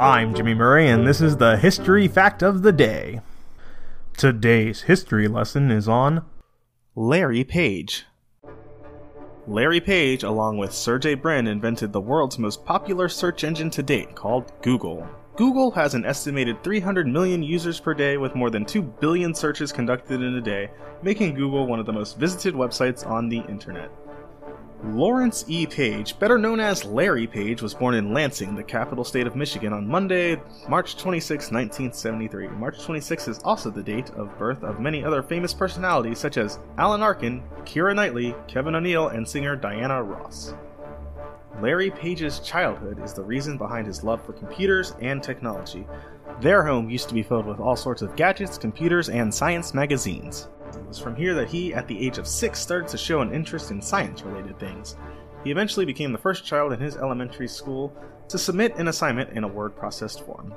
I'm Jimmy Murray, and this is the History Fact of the Day. Today's history lesson is on Larry Page. Larry Page, along with Sergey Brin, invented the world's most popular search engine to date called Google. Google has an estimated 300 million users per day with more than 2 billion searches conducted in a day, making Google one of the most visited websites on the internet. Lawrence E. Page, better known as Larry Page, was born in Lansing, the capital state of Michigan, on Monday, March 26, 1973. March 26 is also the date of birth of many other famous personalities such as Alan Arkin, Keira Knightley, Kevin O'Neill, and singer Diana Ross. Larry Page's childhood is the reason behind his love for computers and technology. Their home used to be filled with all sorts of gadgets, computers, and science magazines. It was from here that he, at the age of six, started to show an interest in science related things. He eventually became the first child in his elementary school to submit an assignment in a word processed form.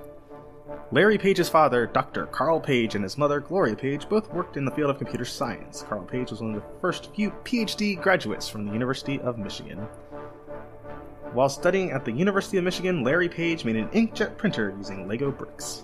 Larry Page's father, Dr. Carl Page, and his mother, Gloria Page, both worked in the field of computer science. Carl Page was one of the first few PhD graduates from the University of Michigan. While studying at the University of Michigan, Larry Page made an inkjet printer using Lego bricks.